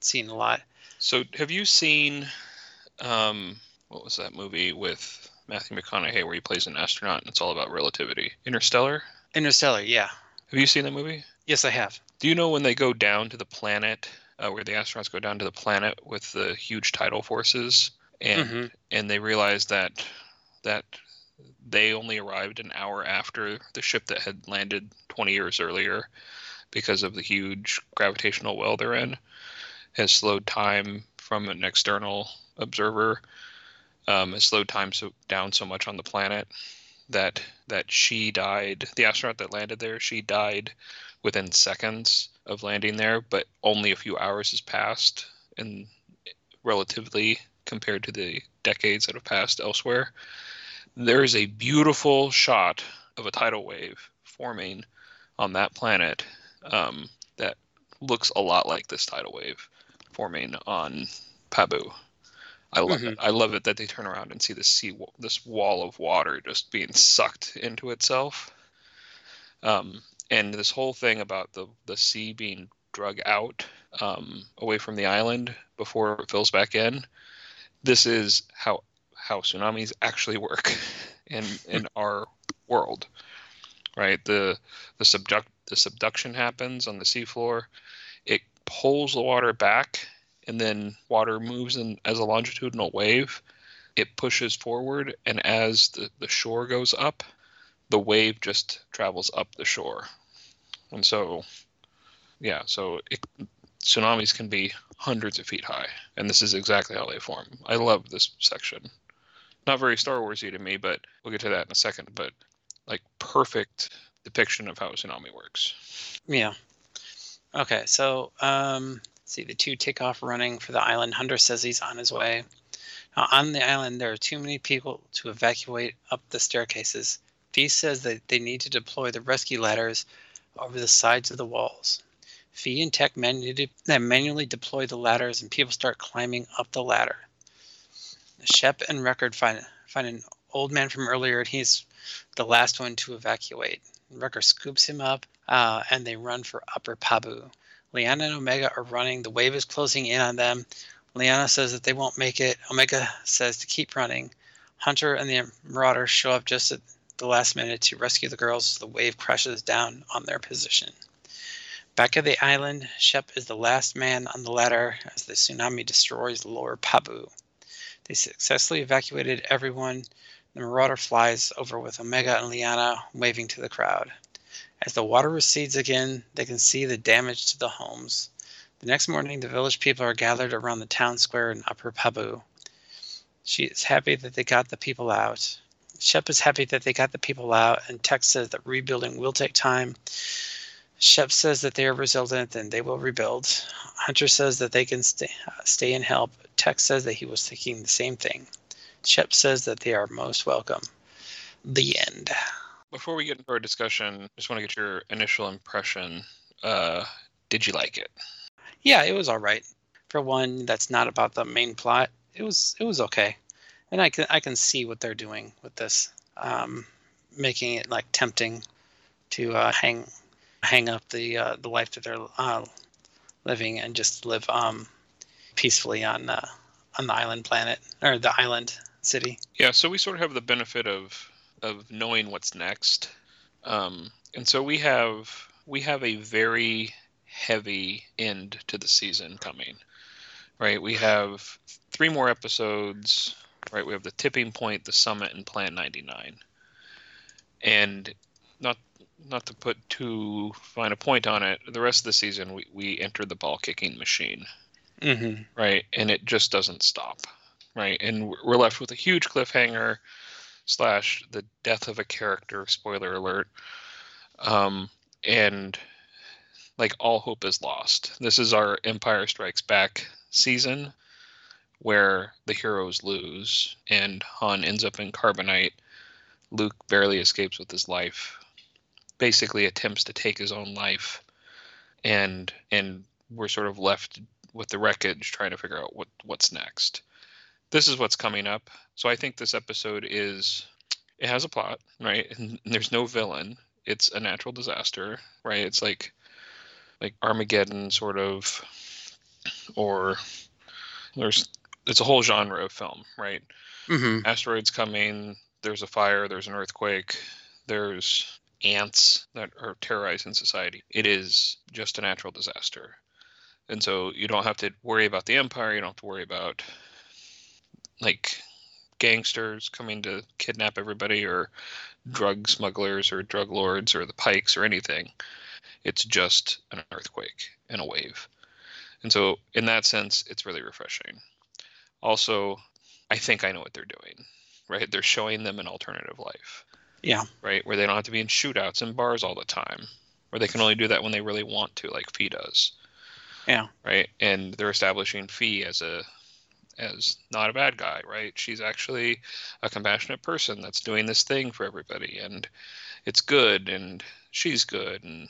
scene a lot. So, have you seen um, what was that movie with Matthew McConaughey where he plays an astronaut and it's all about relativity? Interstellar. Interstellar, yeah. Have you seen that movie? Yes, I have. Do you know when they go down to the planet, uh, where the astronauts go down to the planet with the huge tidal forces, and Mhm. and they realize that that they only arrived an hour after the ship that had landed 20 years earlier because of the huge gravitational well they're in has slowed time from an external observer um, has slowed time so down so much on the planet that that she died the astronaut that landed there she died within seconds of landing there but only a few hours has passed and relatively compared to the decades that have passed elsewhere there is a beautiful shot of a tidal wave forming on that planet um, that looks a lot like this tidal wave forming on Pabu. I love Mhm. it. I love it that they turn around and see this sea, this wall of water just being sucked into itself. Um, and this whole thing about the the sea being drug out um, away from the island before it fills back in. This is how how tsunamis actually work in in our world, right? The the subduct the subduction happens on the seafloor. It pulls the water back, and then water moves in as a longitudinal wave. It pushes forward, and as the, the shore goes up, the wave just travels up the shore. And so, yeah, so it, tsunamis can be hundreds of feet high, and this is exactly how they form. I love this section. Not very Star Warsy to me, but we'll get to that in a second. But like perfect depiction of how a tsunami works. Yeah. Okay, so um, see, the two take off running for the island. Hunter says he's on his way. Now, on the island, there are too many people to evacuate up the staircases. Phee says that they need to deploy the rescue ladders over the sides of the walls. Phee and Tech manually, then manually deploy the ladders, and people start climbing up the ladder. Shep and Wrecker find find an old man from earlier, and he's the last one to evacuate. Wrecker scoops him up, uh, and they run for Upper Pabu. Lyanna and Omega are running. The wave is closing in on them. Lyanna says that they won't make it. Omega says to keep running. Hunter and the Marauders show up just at the last minute to rescue the girls as the wave crashes down on their position. Back at the island, Shep is the last man on the ladder as the tsunami destroys Lower Pabu. They successfully evacuated everyone. The Marauder flies over with Omega and Lyanna waving to the crowd. As the water recedes again, they can see the damage to the homes. The next morning, the village people are gathered around the town square in Upper Pabu. She is happy that they got the people out. Shep is happy that they got the people out, and Tex says that rebuilding will take time. Shep says that they are resilient and they will rebuild. Hunter says that they can stay, uh, stay and help. Tex says that he was thinking the same thing. Shep says that they are most welcome. The end. Before we get into our discussion, just want to get your initial impression. Uh, did you like it? Yeah, it was all right. For one that's not about the main plot, it was it was okay. And I can I can see what they're doing with this, um, making it like tempting to uh, hang hang up the uh, the life that they're uh, living and just live um, peacefully on uh, on the island planet or the island city. Yeah, so we sort of have the benefit of of knowing what's next, um, and so we have we have a very heavy end to the season coming. Right, we have three more episodes. Right, we have the tipping point, the summit, and Plan 99. And not not to put too fine a point on it, the rest of the season we, we enter the ball kicking machine Mm-hmm. right? And it just doesn't stop, right? And we're left with a huge cliffhanger slash the death of a character. Spoiler alert. Um, and like all hope is lost. This is our Empire Strikes Back season where the heroes lose and Han ends up in carbonite. Luke barely escapes with his life. Basically attempts to take his own life and and we're sort of left with the wreckage trying to figure out what what's next. This is what's coming up. So I think this episode is it has a plot, right? And there's no villain. It's a natural disaster, right? It's like like Armageddon sort of or there's it's a whole genre of film, right? Mm-hmm. Asteroids coming, there's a fire, there's an earthquake, there's ants that are terrorizing society. It is just a natural disaster. And so you don't have to worry about the empire, you don't have to worry about like gangsters coming to kidnap everybody or drug smugglers or drug lords or the pikes or anything. It's just an earthquake and a wave. And so in that sense it's really refreshing. Also, I think I know what they're doing. Right? They're showing them an alternative life Yeah. right? Where they don't have to be in shootouts and bars all the time, where they can only do that when they really want to, like Phee does. Yeah. Right, and they're establishing Phee as a as not a bad guy, right? She's actually a compassionate person that's doing this thing for everybody, and it's good and she's good and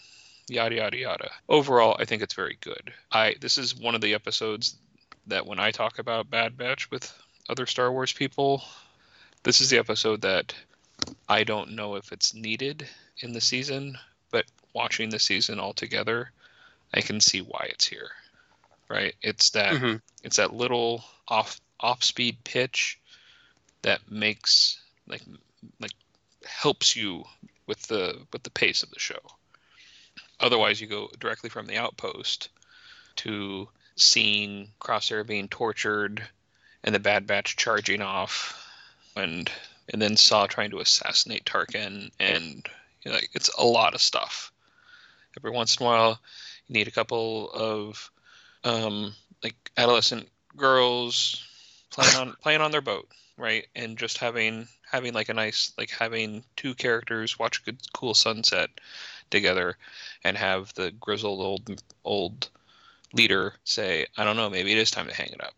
yada yada yada. Overall, I think it's very good. I this is one of the episodes that when I talk about Bad Batch with other Star Wars people, this is the episode that I don't know if it's needed in the season, but watching the season all together, I can see why it's here. Right? It's that Mhm. it's that little off off speed pitch that makes like like helps you with the with the pace of the show. Otherwise, you go directly from the outpost to seeing Crosshair being tortured and the Bad Batch charging off, and and then Saw trying to assassinate Tarkin, and you know, like it's a lot of stuff. Every once in a while, you need a couple of um, like adolescent girls playing on playing on their boat, right, and just having having like a nice like having two characters watch a good cool sunset together, and have the grizzled old old leader say, "I don't know, maybe it is time to hang it up.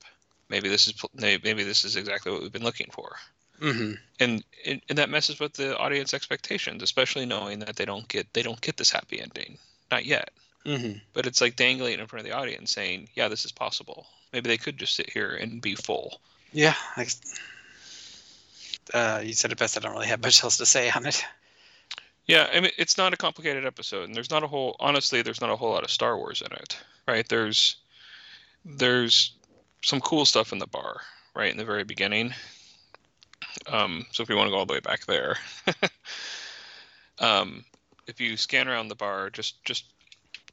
Maybe this is maybe this is exactly what we've been looking for." hmm And and and that messes with the audience expectations, especially knowing that they don't get they don't get this happy ending, not yet. Hmm But it's like dangling in front of the audience, saying, "Yeah, this is possible. Maybe they could just sit here and be full." Yeah. I, uh, you said it best. I don't really have much else to say on it. Yeah, I mean it's not a complicated episode, and there's not a whole honestly, there's not a whole lot of Star Wars in it, right? There's there's some cool stuff in the bar, right in the very beginning. Um, so if we want to go all the way back there, um, if you scan around the bar, just just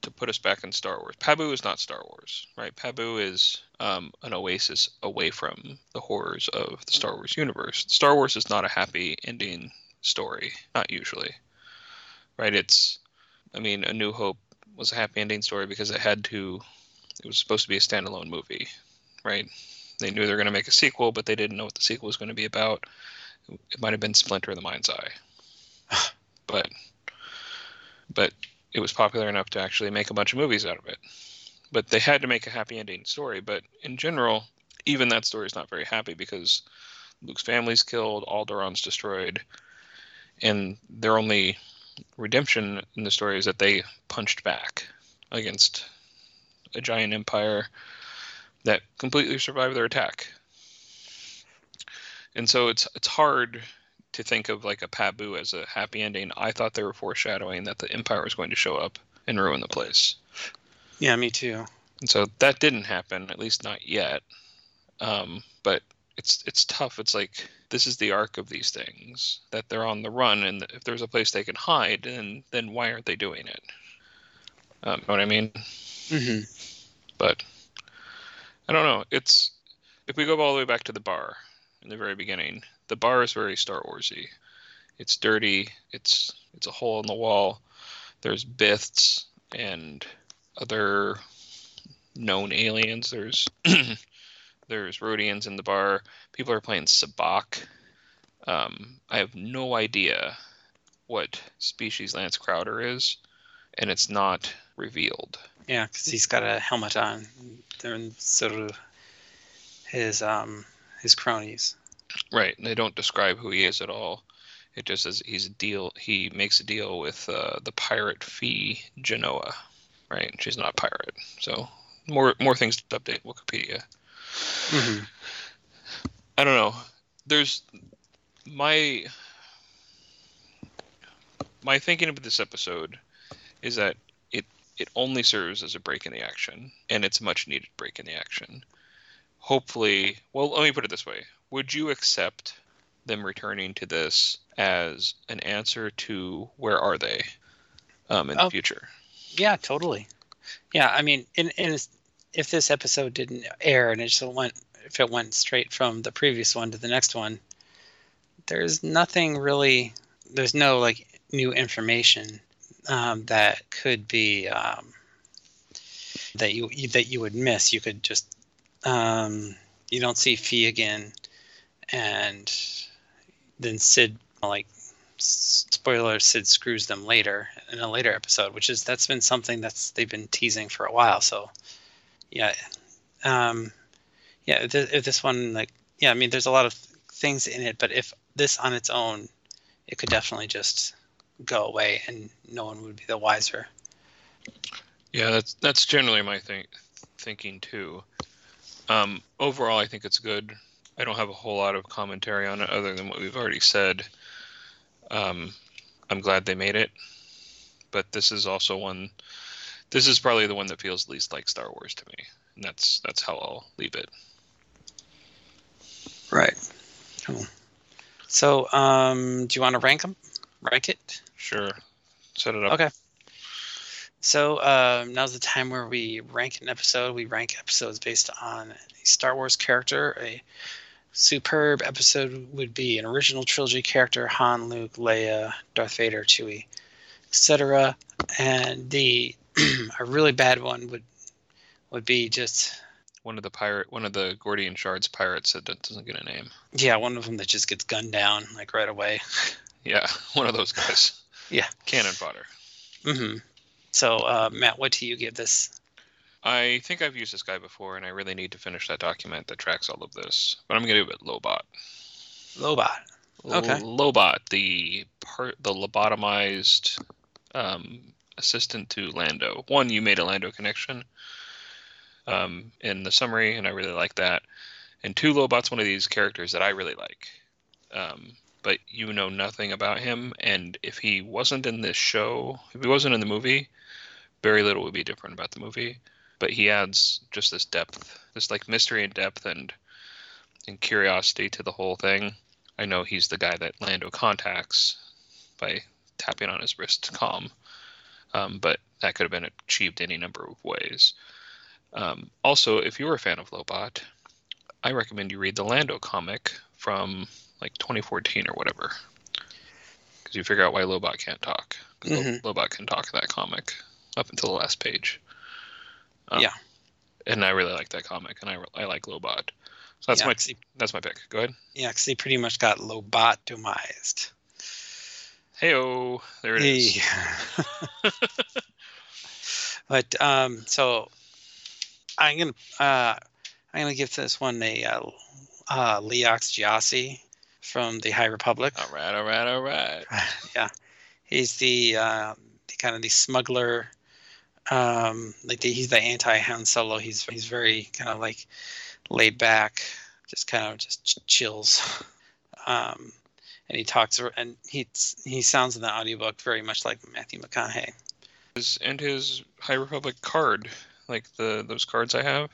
to put us back in Star Wars, Pabu is not Star Wars, right? Pabu is um, an oasis away from the horrors of the Star Wars universe. Star Wars is not a happy ending story, not usually right? It's, I mean, A New Hope was a happy ending story because it had to, it was supposed to be a standalone movie, right? They knew they were going to make a sequel, but they didn't know what the sequel was going to be about. It might have been Splinter in the Mind's Eye, but, but it was popular enough to actually make a bunch of movies out of it. But they had to make a happy ending story. But in general, even that story is not very happy because Luke's family's killed, Alderaan's destroyed, and their only redemption in the story is that they punched back against a giant empire that completely survived their attack. And so it's it's hard to think of like a Pabu as a happy ending. I thought they were foreshadowing that the empire was going to show up and ruin the place. Yeah, me too. And so that didn't happen, at least not yet. Um, but it's it's tough. It's like this is the arc of these things that they're on the run, and if there's a place they can hide, then then why aren't they doing it? Um, know what I mean? hmm But I don't know. It's if we go all the way back to the bar in the very beginning, the bar is very Star Warsy. It's dirty. It's it's a hole in the wall. There's Biths and other known aliens. There's there's Rodians in the bar. People are playing Sabacc. Um, I have no idea what species Lance Crowder is, and it's not revealed. Yeah, because he's got a helmet on. They're sort of his um his cronies. Right. They don't describe who he is at all. It just says he's a deal. He makes a deal with uh, the pirate Phee Genoa. Right. She's not a pirate. So more more things to update Wikipedia. hmm I don't know. There's my my thinking of this episode is that it it only serves as a break in the action, and it's a much needed break in the action. Hopefully, well, let me put it this way: Would you accept them returning to this as an answer to where are they um, in Oh. the future? Yeah, totally. Yeah, I mean, in, in if this episode didn't air and it just went, if it went straight from the previous one to the next one, there's nothing really. There's no like new information um, that could be um, that you you- that you would miss. You could just um, you don't see Phee again, and then Cid like spoiler Cid screws them later in a later episode, which is that's been something that's they've been teasing for a while. So yeah, um, yeah, if this one like yeah, I mean there's a lot of things in it, but if this on its own, it could definitely just go away and no one would be the wiser. Yeah, that's that's generally my think thinking too. Um, overall, I think it's good. I don't have a whole lot of commentary on it other than what we've already said. Um, I'm glad they made it, but this is also one. This is probably the one that feels least like Star Wars to me, and that's that's how I'll leave it. Right. Cool. So, um, do you want to rank them? Rank it? Sure, set it up. Okay. So um, now's the time where we rank an episode. We rank episodes based on a Star Wars character. A superb episode would be an original trilogy character: Han, Luke, Leia, Darth Vader, Chewie, etc. And the a really bad one would would be just One of the pirate, one of the Gordian shards pirates that doesn't get a name. yeah one of them that just gets gunned down like right away. Yeah, one of those guys. Yeah. Cannon fodder. hmm So uh, Matt, what do you give this? I think I've used this guy before, and I really need to finish that document that tracks all of this. But I'm gonna give it Lobot. Lobot. Okay. Lobot, the part, the lobotomized um, assistant to Lando. One, you made a Lando connection um, in the summary, and I really like that. And two, Lobot's one of these characters that I really like. Um, but you know nothing about him, and if he wasn't in this show, if he wasn't in the movie, very little would be different about the movie. But he adds just this depth, this like mystery and depth and and curiosity to the whole thing. I know he's the guy that Lando contacts by tapping on his wrist to calm, um, but that could have been achieved any number of ways. Um, also, if you're a fan of Lobot, I recommend you read the Lando comic from like 2014 or whatever, because you figure out why Lobot can't talk. Mhm. Lobot can talk in that comic up until the last page. Um, Yeah. and I really like that comic, and I, I like Lobot. So that's yeah, my he, that's my pick. Go ahead. yeah, 'cause he pretty much got lobotomized. Heyo, there it is. Hey. but um, so I'm gonna uh, I'm gonna give this one a uh, uh, Leox Gyasi from the High Republic. All right, all right, all right. yeah, he's the, uh, the kind of the smuggler. Um, like the, he's the anti Han Solo. He's he's very kind of like laid back, just kind of just ch- chills. Um, and he talks and he he sounds in the audiobook very much like Matthew McConaughey. His, and his High Republic card, like the those cards I have,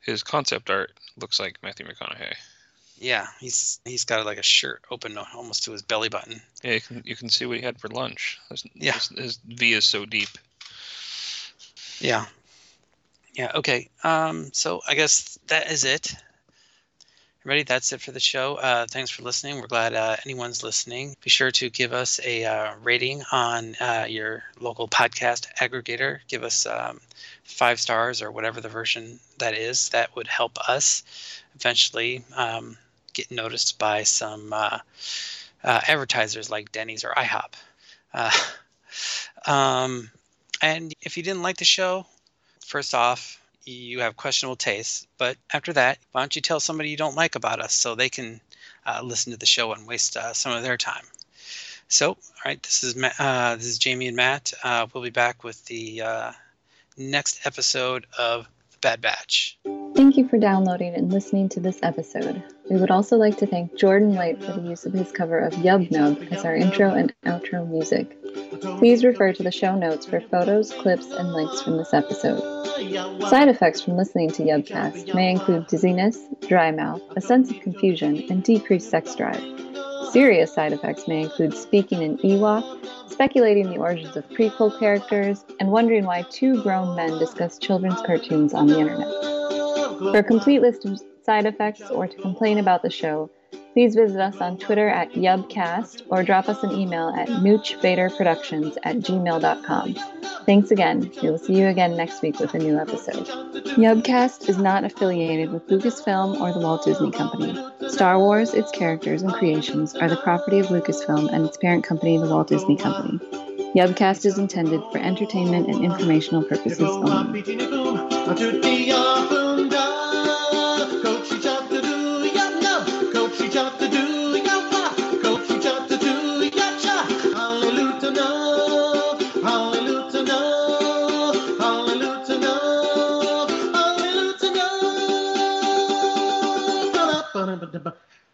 his concept art looks like Matthew McConaughey. Yeah, he's he's got like a shirt open almost to his belly button. Yeah, you can you can see what he had for lunch. His, Yeah. his, his V is so deep. Yeah. Yeah. Okay. Um. So I guess that is it. Ready? that's it for the show. Uh, thanks for listening. We're glad uh, anyone's listening. Be sure to give us a uh, rating on uh, your local podcast aggregator. Give us um, five stars or whatever the version that is. That would help us eventually um, get noticed by some uh, uh, advertisers like Denny's or IHOP. Um, and if you didn't like the show, first off, you have questionable tastes. But after that, why don't you tell somebody you don't like about us so they can uh, listen to the show and waste uh, some of their time? So, all right, this is uh, this is Jamie and Matt. Uh, we'll be back with the uh, next episode of The Bad Batch. Thank you for downloading and listening to this episode. We would also like to thank Jordan White for the use of his cover of Yub Nub as our intro and outro music. Please refer to the show notes for photos, clips, and links from this episode. Side effects from listening to Yubcast may include dizziness, dry mouth, a sense of confusion, and decreased sex drive. Serious side effects may include speaking in Ewok, speculating the origins of prequel characters, and wondering why two grown men discuss children's cartoons on the internet. For a complete list of side effects or to complain about the show, please visit us on Twitter at Yubcast or drop us an email at noochvaderproductions at gmail.com. Thanks again. We will see you again next week with a new episode. Yubcast is not affiliated with Lucasfilm or the Walt Disney Company. Star Wars, its characters, and creations are the property of Lucasfilm and its parent company, the Walt Disney Company. Yubcast is intended for entertainment and informational purposes only.